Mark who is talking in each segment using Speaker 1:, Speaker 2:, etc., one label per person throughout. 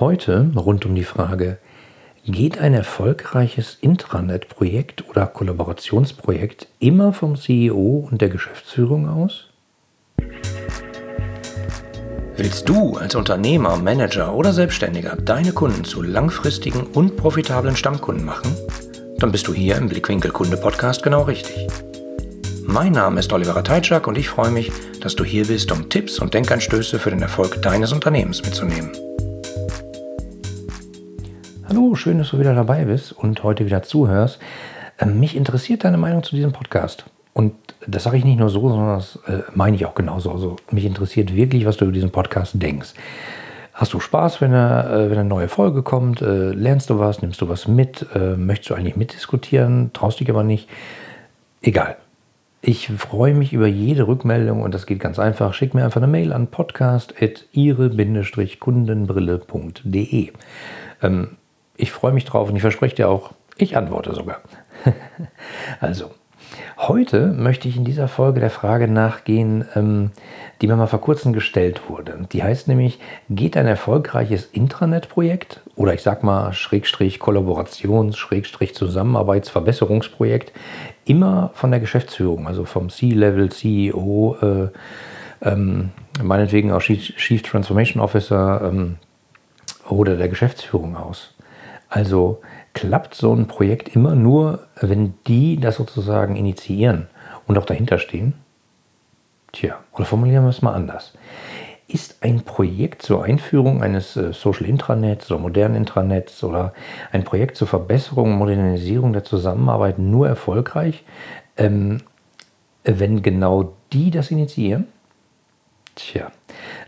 Speaker 1: Heute rund um die Frage, geht ein erfolgreiches Intranet-Projekt oder Kollaborationsprojekt immer vom CEO und der Geschäftsführung aus? Willst du als Unternehmer, Manager oder Selbstständiger deine Kunden zu langfristigen und profitablen Stammkunden machen? Dann bist du hier im Blickwinkel Kunde Podcast genau richtig. Mein Name ist Oliver Teitschak und ich freue mich, dass du hier bist, um Tipps und Denkanstöße für den Erfolg deines Unternehmens mitzunehmen. Hallo, schön, dass du wieder dabei bist und heute wieder zuhörst. Ähm, mich interessiert deine Meinung zu diesem Podcast. Und das sage ich nicht nur so, sondern das äh, meine ich auch genauso. Also mich interessiert wirklich, was du über diesen Podcast denkst. Hast du Spaß, wenn, er, äh, wenn eine neue Folge kommt? Äh, lernst du was? Nimmst du was mit? Möchtest du eigentlich mitdiskutieren? Traust dich aber nicht? Egal. Ich freue mich über jede Rückmeldung und das geht ganz einfach. Schick mir einfach eine Mail an podcast.ihre-kundenbrille.de. ich freue mich drauf und ich verspreche dir auch, ich antworte sogar. also, heute möchte ich in dieser Folge der Frage nachgehen, ähm, die mir mal vor kurzem gestellt wurde. Die heißt nämlich, geht ein erfolgreiches Intranet-Projekt oder ich sag mal Schrägstrich Kollaborations-, Schrägstrich Zusammenarbeitsverbesserungsprojekt immer von der Geschäftsführung, also vom C-Level, CEO, äh, ähm, meinetwegen auch Chief Transformation Officer ähm, oder der Geschäftsführung aus? Also klappt so ein Projekt immer nur, wenn die das sozusagen initiieren und auch dahinter stehen? Tja, oder formulieren wir es mal anders. Ist ein Projekt zur Einführung eines äh, Social Intranets oder modernen Intranets oder ein Projekt zur Verbesserung und Modernisierung der Zusammenarbeit nur erfolgreich, ähm, wenn genau die das initiieren? Tja,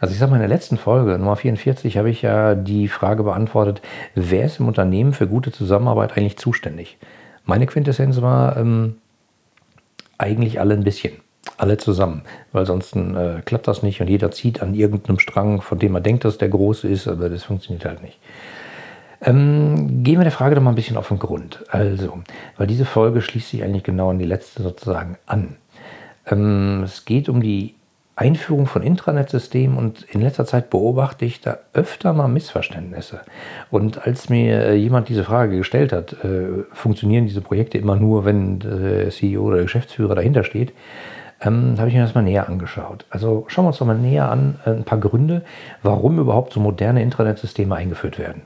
Speaker 1: also ich sage mal, in der letzten Folge, Nummer 44, habe ich ja die Frage beantwortet, wer ist im Unternehmen für gute Zusammenarbeit eigentlich zuständig? Meine Quintessenz war ähm, eigentlich alle ein bisschen. Alle zusammen, weil sonst äh, klappt das nicht und jeder zieht an irgendeinem Strang, von dem man denkt, dass der groß ist, aber das funktioniert halt nicht. Ähm, gehen wir der Frage doch mal ein bisschen auf den Grund. Also, weil diese Folge schließt sich eigentlich genau an die letzte sozusagen an. Ähm, es geht um die Einführung von Intranet-Systemen und in letzter Zeit beobachte ich da öfter mal Missverständnisse. Und als mir äh, jemand diese Frage gestellt hat, äh, funktionieren diese Projekte immer nur, wenn der CEO oder der Geschäftsführer dahinter steht, ähm, habe ich mir das mal näher angeschaut. Also schauen wir uns doch mal näher an, äh, ein paar Gründe, warum überhaupt so moderne Intranet-Systeme eingeführt werden.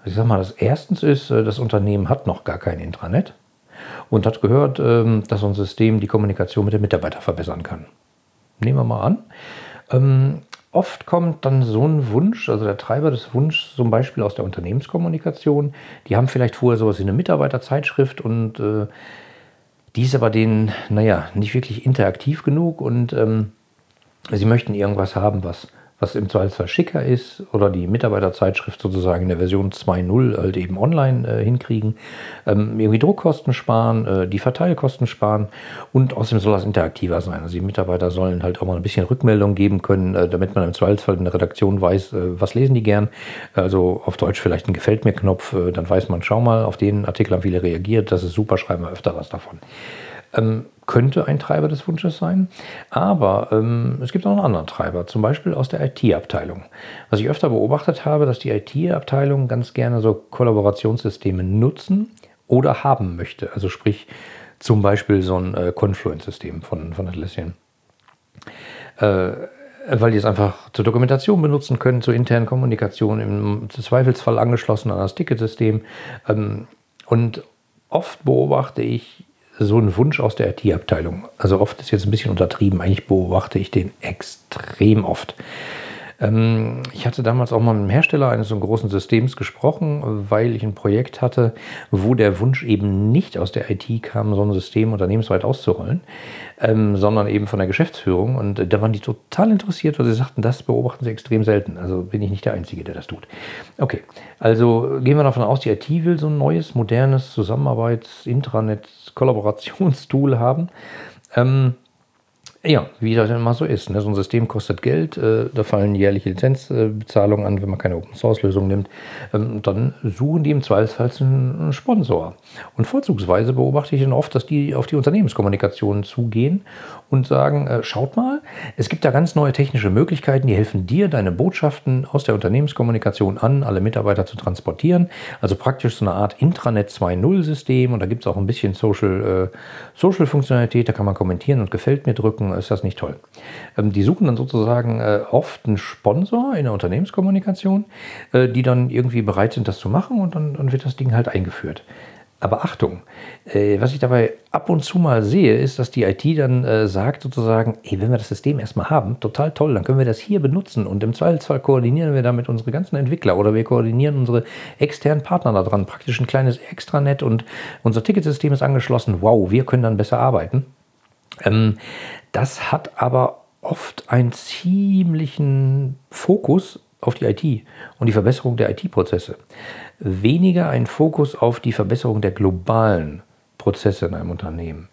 Speaker 1: Also ich sage mal, das erstens ist, äh, das Unternehmen hat noch gar kein Intranet und hat gehört, ähm, dass so ein System die Kommunikation mit den Mitarbeitern verbessern kann nehmen wir mal an. Ähm, oft kommt dann so ein Wunsch, also der Treiber des Wunsches zum Beispiel aus der Unternehmenskommunikation. Die haben vielleicht vorher sowas wie eine Mitarbeiterzeitschrift und äh, die ist aber denen, naja, nicht wirklich interaktiv genug und ähm, sie möchten irgendwas haben, was was im Zweifelsfall schicker ist oder die Mitarbeiterzeitschrift sozusagen in der Version 2.0 halt eben online äh, hinkriegen, ähm, irgendwie Druckkosten sparen, äh, die Verteilkosten sparen und außerdem soll das interaktiver sein. Also die Mitarbeiter sollen halt auch mal ein bisschen Rückmeldung geben können, äh, damit man im Zweifelsfall in der Redaktion weiß, äh, was lesen die gern. Also auf Deutsch vielleicht ein Gefällt mir Knopf, äh, dann weiß man, schau mal, auf den Artikel haben viele reagiert, das ist super, schreiben wir öfter was davon. Ähm, könnte ein Treiber des Wunsches sein. Aber ähm, es gibt auch einen anderen Treiber, zum Beispiel aus der IT-Abteilung. Was ich öfter beobachtet habe, dass die IT-Abteilung ganz gerne so Kollaborationssysteme nutzen oder haben möchte. Also sprich zum Beispiel so ein äh, Confluence-System von, von Atlassian. Äh, weil die es einfach zur Dokumentation benutzen können, zur internen Kommunikation, im Zweifelsfall angeschlossen an das Ticketsystem. Ähm, und oft beobachte ich so ein Wunsch aus der IT-Abteilung. Also oft ist jetzt ein bisschen untertrieben, eigentlich beobachte ich den extrem oft. Ähm, ich hatte damals auch mal mit einem Hersteller eines so großen Systems gesprochen, weil ich ein Projekt hatte, wo der Wunsch eben nicht aus der IT kam, so ein System unternehmensweit auszurollen, ähm, sondern eben von der Geschäftsführung. Und da waren die total interessiert, weil sie sagten, das beobachten sie extrem selten. Also bin ich nicht der Einzige, der das tut. Okay, also gehen wir davon aus, die IT will so ein neues, modernes Zusammenarbeits-, Intranet-, Kollaborationstool haben. Ähm, Ja, wie das immer so ist. Ne? So ein System kostet Geld, äh, da fallen jährliche Lizenzbezahlungen an, wenn man keine Open-Source-Lösung nimmt. Ähm, dann suchen die im Zweifelsfall einen Sponsor. Und vorzugsweise beobachte ich dann oft, dass die auf die Unternehmenskommunikation zugehen und sagen, äh, schaut mal, es gibt da ganz neue technische Möglichkeiten, die helfen dir, deine Botschaften aus der Unternehmenskommunikation an alle Mitarbeiter zu transportieren. Also praktisch so eine Art Intranet 2.0-System und da gibt es auch ein bisschen Social, äh, Social-Funktionalität, da kann man kommentieren und gefällt mir drücken ist das nicht toll. Ähm, die suchen dann sozusagen äh, oft einen Sponsor in der Unternehmenskommunikation, äh, die dann irgendwie bereit sind, das zu machen und dann, dann wird das Ding halt eingeführt. Aber Achtung, äh, was ich dabei ab und zu mal sehe, ist, dass die IT dann äh, sagt sozusagen, ey, wenn wir das System erstmal haben, total toll, dann können wir das hier benutzen und im Zweifelsfall koordinieren wir damit unsere ganzen Entwickler oder wir koordinieren unsere externen Partner daran, praktisch ein kleines Extranet und unser Ticketsystem ist angeschlossen, wow, wir können dann besser arbeiten. Ähm, das hat aber oft einen ziemlichen Fokus auf die IT und die Verbesserung der IT-Prozesse. Weniger ein Fokus auf die Verbesserung der globalen Prozesse in einem Unternehmen.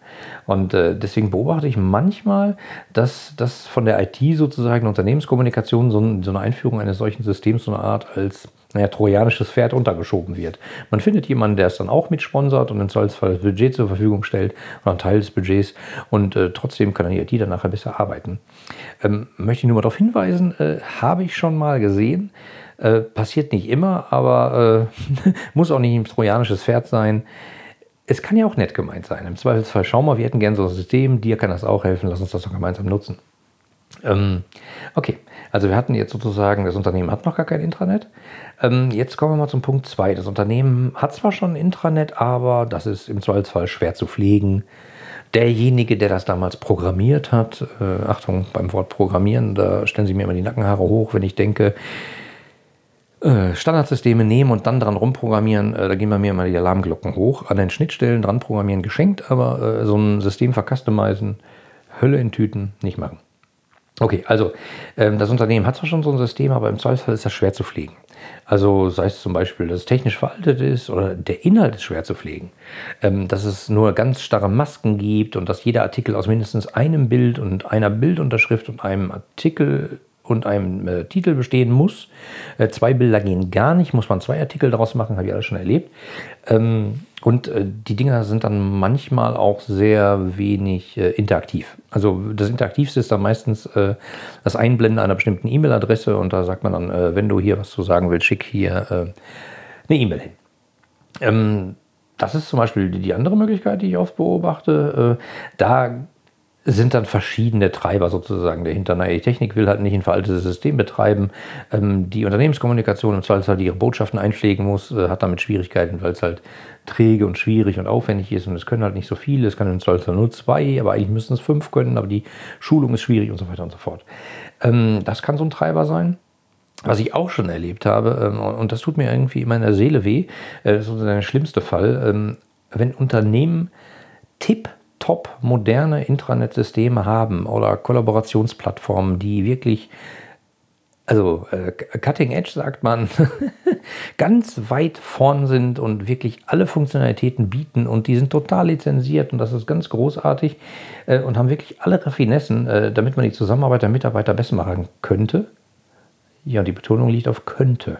Speaker 1: Und äh, deswegen beobachte ich manchmal, dass das von der IT sozusagen Unternehmenskommunikation so, so, eine Einführung eines solchen Systems so eine Art als naja, trojanisches Pferd untergeschoben wird. Man findet jemanden, der es dann auch mitsponsert und im Zweifelsfall das Budget zur Verfügung stellt oder einen Teil des Budgets und äh, trotzdem kann dann die IT dann nachher besser arbeiten. Ähm, möchte ich nur mal darauf hinweisen, äh, habe ich schon mal gesehen. Äh, passiert nicht immer, aber äh, muss auch nicht ein trojanisches Pferd sein es kann ja auch nett gemeint sein. Im Zweifelsfall, schau mal, wir hätten gerne so ein System, dir kann das auch helfen, lass uns das doch gemeinsam nutzen. Ähm, okay, also wir hatten jetzt sozusagen, das Unternehmen hat noch gar kein Intranet. Ähm, jetzt kommen wir mal zum Punkt 2. Das Unternehmen hat zwar schon ein Intranet, aber das ist im Zweifelsfall schwer zu pflegen. Derjenige, der das damals programmiert hat, äh, Achtung, beim Wort Programmieren, da stellen Sie mir immer die Nackenhaare hoch, wenn ich denke, äh, Standardsysteme nehmen und dann dran rumprogrammieren, äh, da gehen bei mir immer die Alarmglocken hoch. An den Schnittstellen dran programmieren geschenkt, aber äh, so ein System vercustomizen, Hölle in Tüten, nicht machen. Okay, also ähm, das Unternehmen hat zwar schon so ein System, aber im Zweifelsfall ist das schwer zu pflegen. Also sei es zum Beispiel, dass es technisch veraltet ist oder der Inhalt ist schwer zu pflegen. Ähm, dass es nur ganz starre Masken gibt und dass jeder Artikel aus mindestens einem Bild und einer Bildunterschrift und einem Artikel und einem äh, Titel bestehen muss. Äh, zwei Bilder gehen gar nicht, muss man zwei Artikel daraus machen, habe ich alles schon erlebt. Ähm, und äh, die Dinger sind dann manchmal auch sehr wenig äh, interaktiv. Also das Interaktivste ist dann meistens äh, das Einblenden einer bestimmten E-Mail-Adresse und da sagt man dann, äh, wenn du hier was zu sagen willst, schick hier eine E-Mail hin. Ähm, das ist zum Beispiel die andere Möglichkeit, die ich oft beobachte. Da sind dann verschiedene Treiber sozusagen dahinter. Na, die Technik will halt nicht ein veraltetes System betreiben. Ähm, die Unternehmenskommunikation im Zweifelsfall, die ihre Botschaften einpflegen muss, äh, hat damit Schwierigkeiten, weil es halt träge und schwierig und aufwendig ist und es können halt nicht so viele. Es können im Zweifelsfall nur zwei, aber eigentlich müssen es fünf können, aber die Schulung ist schwierig und so weiter und so fort. Ähm, das kann so ein Treiber sein. Was ich auch schon erlebt habe, ähm, und das tut mir irgendwie in meiner Seele weh, äh, das ist der schlimmste Fall, ähm, wenn Unternehmen Tipp top moderne Intranet-Systeme haben oder Kollaborationsplattformen, die wirklich, also äh, Cutting Edge sagt man, ganz weit vorn sind und wirklich alle Funktionalitäten bieten und die sind total lizenziert und das ist ganz großartig äh, und haben wirklich alle Raffinessen, äh, damit man die Zusammenarbeit der Mitarbeiter besser machen könnte. Ja, die Betonung liegt auf könnte.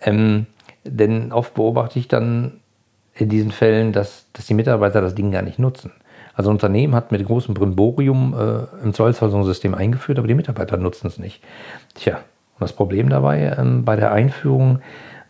Speaker 1: Ähm, denn oft beobachte ich dann in diesen Fällen, dass, dass die Mitarbeiter das Ding gar nicht nutzen. Also ein Unternehmen hat mit großem Brimborium äh, im Zweifelsfall so ein System eingeführt, aber die Mitarbeiter nutzen es nicht. Tja, und das Problem dabei, ähm, bei der Einführung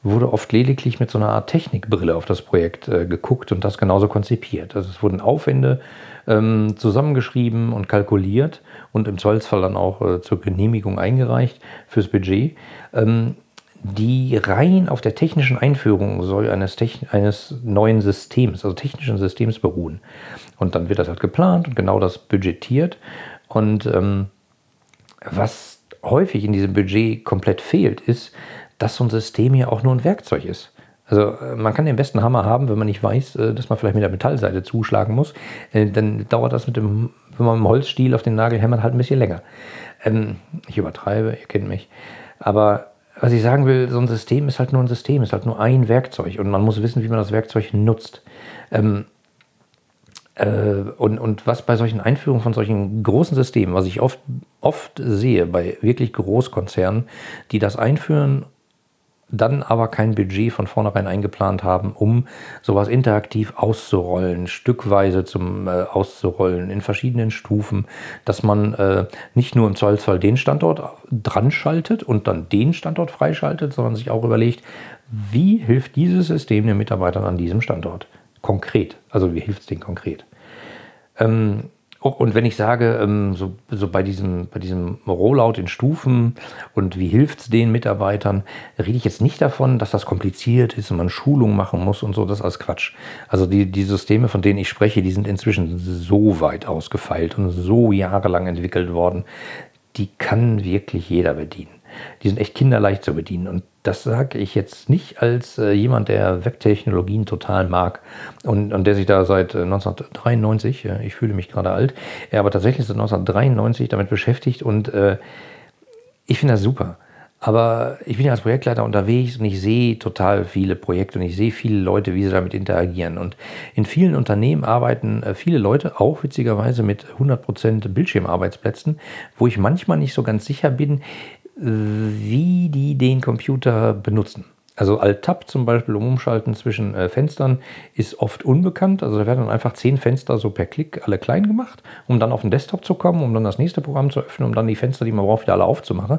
Speaker 1: wurde oft lediglich mit so einer Art Technikbrille auf das Projekt äh, geguckt und das genauso konzipiert. Also es wurden Aufwände ähm, zusammengeschrieben und kalkuliert und im Zweifelsfall dann auch äh, zur Genehmigung eingereicht fürs Budget. Ähm, die rein auf der technischen Einführung soll eines, eines neuen Systems, also technischen Systems beruhen. Und dann wird das halt geplant und genau das budgetiert. Und ähm, was häufig in diesem Budget komplett fehlt, ist, dass so ein System ja auch nur ein Werkzeug ist. Also äh, man kann den besten Hammer haben, wenn man nicht weiß, äh, dass man vielleicht mit der Metallseite zuschlagen muss. Äh, dann dauert das mit dem, wenn man mit dem Holzstiel auf den Nagel hämmert, halt ein bisschen länger. Ähm, ich übertreibe, ihr kennt mich. Aber was ich sagen will, so ein System ist halt nur ein System, ist halt nur ein Werkzeug und man muss wissen, wie man das Werkzeug nutzt. Ähm, Äh, und, und was bei solchen Einführungen von solchen großen Systemen, was ich oft, oft sehe bei wirklich Großkonzernen, die das einführen dann aber kein Budget von vornherein eingeplant haben, um sowas interaktiv auszurollen, stückweise zum äh, auszurollen, in verschiedenen Stufen, dass man äh, nicht nur im Zweifelsfall den Standort dran schaltet und dann den Standort freischaltet, sondern sich auch überlegt, wie hilft dieses System den Mitarbeitern an diesem Standort konkret? Also wie hilft es denen konkret? Ähm, und wenn ich sage, ähm, so, so bei, diesem, bei diesem Rollout in Stufen und wie hilft es den Mitarbeitern, rede ich jetzt nicht davon, dass das kompliziert ist und man Schulungen machen muss und so, das ist alles Quatsch. Also die, die Systeme, von denen ich spreche, die sind inzwischen so weit ausgefeilt und so jahrelang entwickelt worden, die kann wirklich jeder bedienen. Die sind echt kinderleicht zu bedienen. Und das sage ich jetzt nicht als äh, jemand, der Webtechnologien total mag und, und der sich da seit äh, 1993, äh, ich fühle mich gerade alt, er aber tatsächlich seit 1993 damit beschäftigt und äh, ich finde das super. Aber ich bin ja als Projektleiter unterwegs und ich sehe total viele Projekte und ich sehe viele Leute, wie sie damit interagieren. Und in vielen Unternehmen arbeiten äh, viele Leute auch witzigerweise mit 100% Bildschirmarbeitsplätzen, wo ich manchmal nicht so ganz sicher bin, wie die den Computer benutzen. Also Alt-Tab zum Beispiel, um umschalten zwischen äh, Fenstern, ist oft unbekannt. Also da werden dann einfach zehn Fenster so per Klick alle klein gemacht, um dann auf den Desktop zu kommen, um dann das nächste Programm zu öffnen, um dann die Fenster, die man braucht, wieder alle aufzumachen.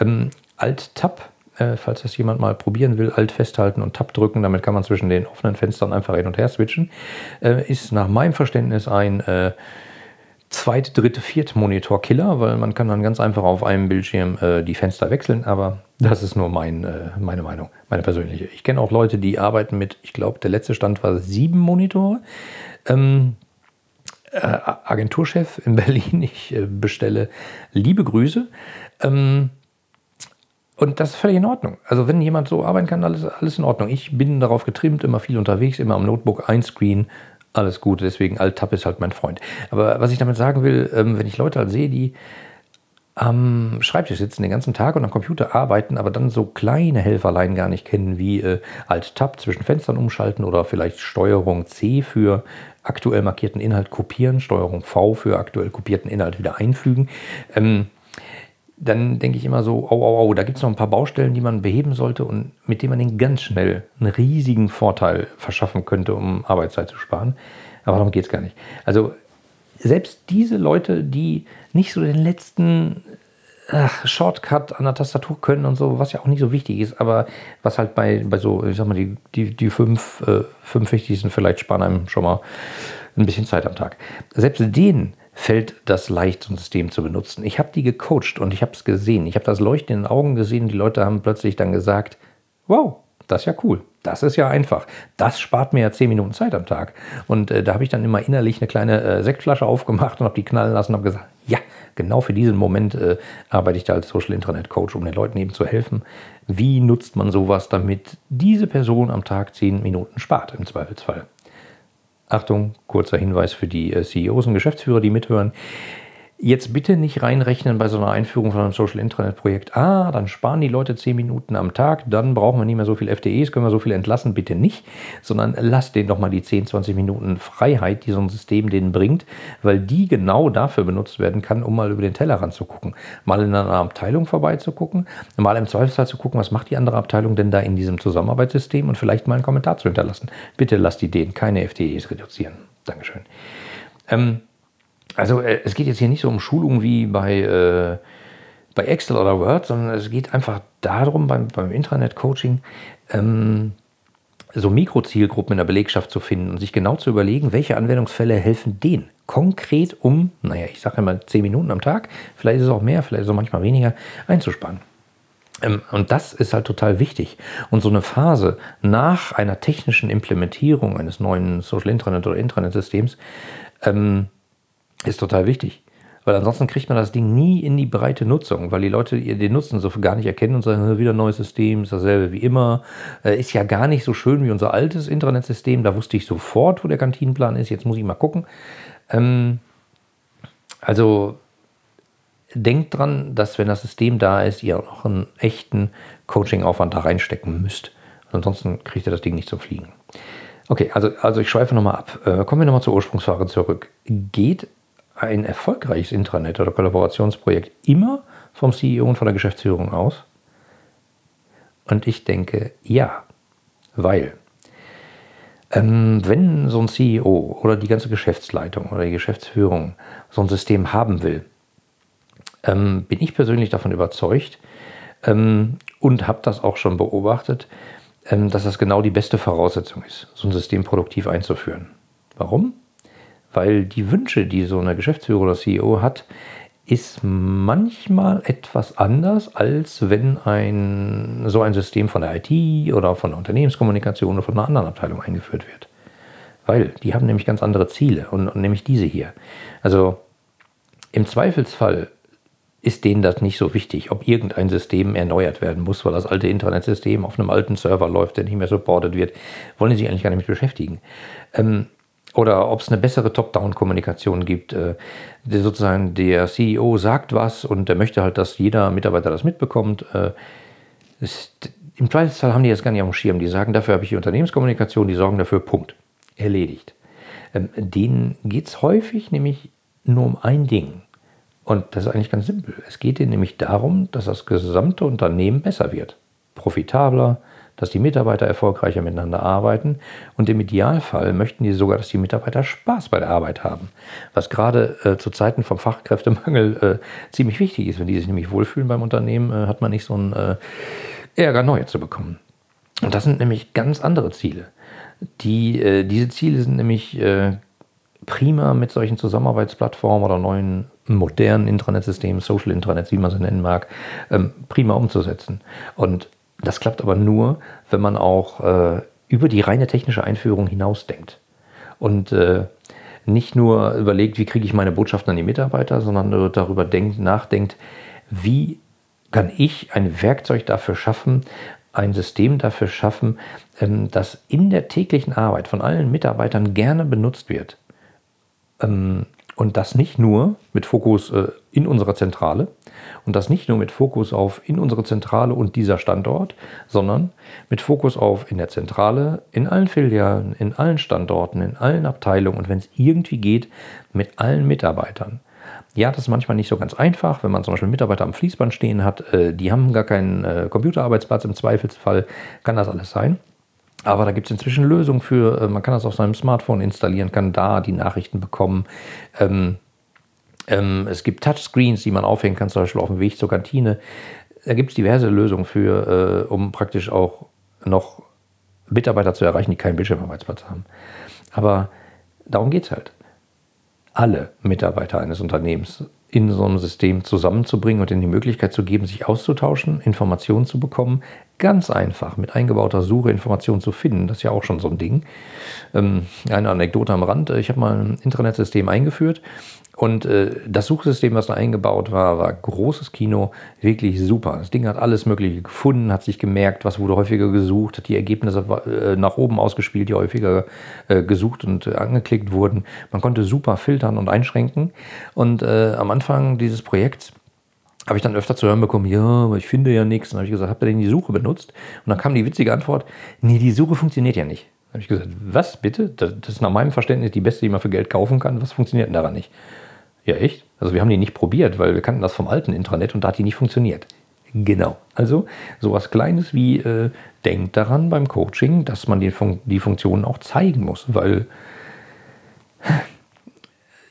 Speaker 1: Ähm, Alt-Tab, äh, falls das jemand mal probieren will, Alt festhalten und Tab drücken, damit kann man zwischen den offenen Fenstern einfach hin und her switchen, äh, ist nach meinem Verständnis ein zweite, dritte, vierte Monitor-Killer, weil man kann dann ganz einfach auf einem Bildschirm äh, die Fenster wechseln, aber das ist nur mein, äh, meine Meinung, meine persönliche. Ich kenne auch Leute, die arbeiten mit, ich glaube, der letzte Stand war sieben Monitore. Ähm, äh, Agenturchef in Berlin, ich äh, bestelle liebe Grüße. Ähm, und das ist völlig in Ordnung. Also wenn jemand so arbeiten kann, alles, alles in Ordnung. Ich bin darauf getrimmt, immer viel unterwegs, immer am Notebook, ein Screen, alles gut, deswegen Alt-Tab ist halt mein Freund. Aber was ich damit sagen will, ähm, wenn ich Leute halt sehe, die am Schreibtisch sitzen den ganzen Tag und am Computer arbeiten, aber dann so kleine Helferlein gar nicht kennen, wie äh, Alt-Tab zwischen Fenstern umschalten oder vielleicht Steuerung C für aktuell markierten Inhalt kopieren, Steuerung V für aktuell kopierten Inhalt wieder einfügen. Ähm, dann denke ich immer so, au, au, au, da gibt es noch ein paar Baustellen, die man beheben sollte und mit denen man den ganz schnell einen riesigen Vorteil verschaffen könnte, um Arbeitszeit zu sparen. Aber darum geht es gar nicht. Also selbst diese Leute, die nicht so den letzten ach, Shortcut an der Tastatur können und so, was ja auch nicht so wichtig ist, aber was halt bei, bei so, ich sag mal, die, die, die fünf, äh, fünf wichtigsten vielleicht sparen einem schon mal ein bisschen Zeit am Tag. Selbst denen fällt das leicht, so ein System zu benutzen. Ich habe die gecoacht und ich habe es gesehen. Ich habe das Leuchten in den Augen gesehen. Die Leute haben plötzlich dann gesagt, wow, das ist ja cool. Das ist ja einfach. Das spart mir ja zehn Minuten Zeit am Tag. Und äh, da habe ich dann immer innerlich eine kleine äh, Sektflasche aufgemacht und habe die knallen lassen und habe gesagt, ja, genau für diesen Moment äh, arbeite ich da als Social Intranet Coach, um den Leuten eben zu helfen. Wie nutzt man sowas, damit diese Person am Tag zehn Minuten spart im Zweifelsfall? Achtung, kurzer Hinweis für die äh, CEOs und Geschäftsführer, die mithören. Jetzt bitte nicht reinrechnen bei so einer Einführung von einem Social Intranet Projekt. Ah, dann sparen die Leute 10 Minuten am Tag, dann brauchen wir nicht mehr so viel FTEs, können wir so viel entlassen. Bitte nicht, sondern lasst denen doch mal die 10, 20 Minuten Freiheit, die so ein System denen bringt, weil die genau dafür benutzt werden kann, um mal über den Tellerrand zu gucken. Mal in einer Abteilung vorbeizugucken, mal im Zweifelsfall zu gucken, was macht die andere Abteilung denn da in diesem Zusammenarbeitssystem und vielleicht mal einen Kommentar zu hinterlassen. Bitte lasst die denen keine FTEs reduzieren. Dankeschön. Ähm, also äh, es geht jetzt hier nicht so um Schulungen wie bei, äh, bei Excel oder Word, sondern es geht einfach darum, beim, beim Intranet-Coaching ähm, so Mikrozielgruppen in der Belegschaft zu finden und sich genau zu überlegen, welche Anwendungsfälle helfen denen konkret, um, naja, ich sage immer 10 Minuten am Tag, vielleicht ist es auch mehr, vielleicht ist es auch manchmal weniger, einzusparen. Ähm, und das ist halt total wichtig. Und so eine Phase nach einer technischen Implementierung eines neuen Social Intranet oder Intranet-Systems ähm, ist total wichtig. Weil ansonsten kriegt man das Ding nie in die breite Nutzung, weil die Leute den Nutzen so gar nicht erkennen und sagen, wieder ein neues System, ist dasselbe wie immer. Äh, ist ja gar nicht so schön wie unser altes Internetsystem. Da wusste ich sofort, wo der Kantinenplan ist. Jetzt muss ich mal gucken. Ähm, also denkt dran, dass wenn das System da ist, ihr auch einen echten Coaching-Aufwand da reinstecken müsst. Ansonsten kriegt ihr das Ding nicht zum Fliegen. Okay, also, also ich schweife nochmal ab. Äh, kommen wir nochmal zur Ursprungsfrage zurück. Geht ein erfolgreiches Intranet oder Kollaborationsprojekt immer vom CEO und von der Geschäftsführung aus? Und ich denke ja, weil ähm, wenn so ein CEO oder die ganze Geschäftsleitung oder die Geschäftsführung so ein System haben will, ähm, bin ich persönlich davon überzeugt ähm, und habe das auch schon beobachtet, ähm, dass das genau die beste Voraussetzung ist, so ein System produktiv einzuführen. Warum? Weil die Wünsche, die so eine Geschäftsführer oder CEO hat, ist manchmal etwas anders, als wenn ein, so ein System von der IT oder von der Unternehmenskommunikation oder von einer anderen Abteilung eingeführt wird. Weil die haben nämlich ganz andere Ziele und, und nämlich diese hier. Also im Zweifelsfall ist denen das nicht so wichtig, ob irgendein System erneuert werden muss, weil das alte Internetsystem auf einem alten Server läuft, der nicht mehr supportet wird. Wollen die sich eigentlich gar nicht mit beschäftigen. Ähm, oder ob es eine bessere Top-Down-Kommunikation gibt. Äh, sozusagen der CEO sagt was und der möchte halt, dass jeder Mitarbeiter das mitbekommt. Äh, ist, Im Zweifelsfall haben die das gar nicht dem Schirm. Die sagen, dafür habe ich die Unternehmenskommunikation, die sorgen dafür, Punkt. Erledigt. Ähm, denen geht es häufig nämlich nur um ein Ding. Und das ist eigentlich ganz simpel. Es geht ihnen nämlich darum, dass das gesamte Unternehmen besser wird. Profitabler, dass die Mitarbeiter erfolgreicher miteinander arbeiten und im Idealfall möchten die sogar, dass die Mitarbeiter Spaß bei der Arbeit haben. Was gerade äh, zu Zeiten vom Fachkräftemangel äh, ziemlich wichtig ist. Wenn die sich nämlich wohlfühlen beim Unternehmen, äh, hat man nicht so einen äh, Ärger, neue zu bekommen. Und das sind nämlich ganz andere Ziele. Die, äh, diese Ziele sind nämlich äh, prima mit solchen Zusammenarbeitsplattformen oder neuen modernen Intranetsystemen, Social Intranets, wie man sie nennen mag, ähm, prima umzusetzen. Und das klappt aber nur, wenn man auch äh, über die reine technische Einführung hinausdenkt. Und äh, nicht nur überlegt, wie kriege ich meine Botschaften an die Mitarbeiter, sondern darüber denkt, nachdenkt, wie kann ich ein Werkzeug dafür schaffen, ein System dafür schaffen, ähm, das in der täglichen Arbeit von allen Mitarbeitern gerne benutzt wird. Ähm, und das nicht nur mit Fokus äh, in unserer Zentrale und das nicht nur mit Fokus auf in unsere Zentrale und dieser Standort, sondern mit Fokus auf in der Zentrale, in allen Filialen, in allen Standorten, in allen Abteilungen und wenn es irgendwie geht, mit allen Mitarbeitern. Ja, das ist manchmal nicht so ganz einfach, wenn man zum Beispiel Mitarbeiter am Fließband stehen hat, äh, die haben gar keinen äh, Computerarbeitsplatz, im Zweifelsfall kann das alles sein. Aber da gibt es inzwischen Lösungen für, äh, man kann das auf seinem Smartphone installieren, kann da die Nachrichten bekommen. Ähm, ähm, es gibt Touchscreens, die man aufhängen kann, zum Beispiel auf dem Weg zur Kantine. Da gibt es diverse Lösungen für, äh, um praktisch auch noch Mitarbeiter zu erreichen, die keinen Bildschirmarbeitsplatz haben. Aber darum geht es halt. Alle Mitarbeiter eines Unternehmens in so einem System zusammenzubringen und ihnen die Möglichkeit zu geben, sich auszutauschen, Informationen zu bekommen. Ganz einfach mit eingebauter Suche Informationen zu finden. Das ist ja auch schon so ein Ding. Ähm, eine Anekdote am Rand. Ich habe mal ein Internetsystem eingeführt und äh, das Suchsystem, was da eingebaut war, war großes Kino, wirklich super. Das Ding hat alles Mögliche gefunden, hat sich gemerkt, was wurde häufiger gesucht, hat die Ergebnisse äh, nach oben ausgespielt, die häufiger äh, gesucht und äh, angeklickt wurden. Man konnte super filtern und einschränken. Und äh, am Anfang dieses Projekts habe ich dann öfter zu hören bekommen, ja, aber ich finde ja nichts. Und dann habe ich gesagt, habt ihr denn die Suche benutzt? Und dann kam die witzige Antwort, nee, die Suche funktioniert ja nicht. Da habe ich gesagt, was bitte? Das ist nach meinem Verständnis die beste, die man für Geld kaufen kann. Was funktioniert denn daran nicht? Ja, echt? Also wir haben die nicht probiert, weil wir kannten das vom alten Intranet und da hat die nicht funktioniert. Genau. Also sowas Kleines wie äh, denkt daran beim Coaching, dass man die, Fun die Funktionen auch zeigen muss, weil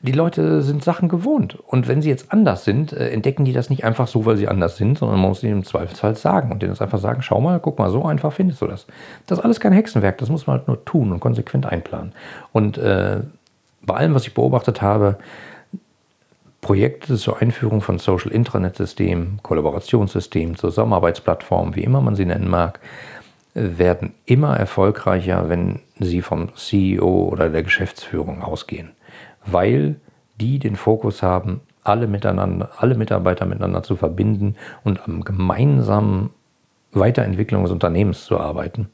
Speaker 1: die Leute sind Sachen gewohnt. Und wenn sie jetzt anders sind, äh, entdecken die das nicht einfach so, weil sie anders sind, sondern man muss ihnen im Zweifelsfall sagen und denen das einfach sagen, schau mal, guck mal, so einfach findest du das. Das ist alles kein Hexenwerk, das muss man halt nur tun und konsequent einplanen. Und äh, bei allem, was ich beobachtet habe, Projekte zur Einführung von Social Intranet-Systemen, Kollaborationssystemen, Zusammenarbeitsplattformen, wie immer man sie nennen mag, werden immer erfolgreicher, wenn sie vom CEO oder der Geschäftsführung ausgehen, weil die den Fokus haben, alle miteinander, alle Mitarbeiter miteinander zu verbinden und am gemeinsamen Weiterentwicklung des Unternehmens zu arbeiten.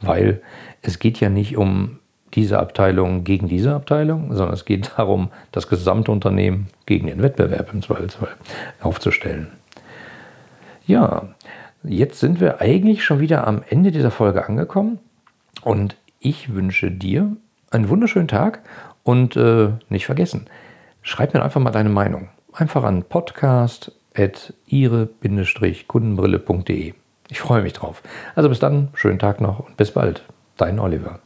Speaker 1: Weil es geht ja nicht um diese Abteilung gegen diese Abteilung, sondern es geht darum, das gesamte Unternehmen gegen den Wettbewerb im Zweifelsfall aufzustellen. Ja, jetzt sind wir eigentlich schon wieder am Ende dieser Folge angekommen und Ich wünsche dir einen wunderschönen Tag und äh, nicht vergessen, schreib mir einfach mal deine Meinung. Einfach an podcast.ire-kundenbrille.de. Ich freue mich drauf. Also bis dann, schönen Tag noch und bis bald. Dein Oliver.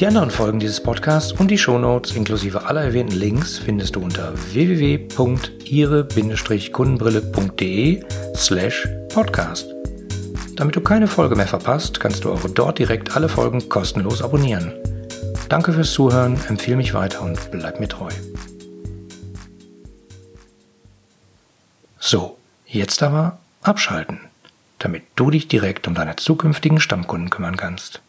Speaker 1: Die anderen Folgen dieses Podcasts und die Shownotes inklusive aller erwähnten Links findest du unter www.ire-kundenbrille.de slash podcast. Damit du keine Folge mehr verpasst, kannst du auch dort direkt alle Folgen kostenlos abonnieren. Danke fürs Zuhören, empfehle mich weiter und bleib mir treu. So, jetzt aber abschalten, damit du dich direkt um deine zukünftigen Stammkunden kümmern kannst.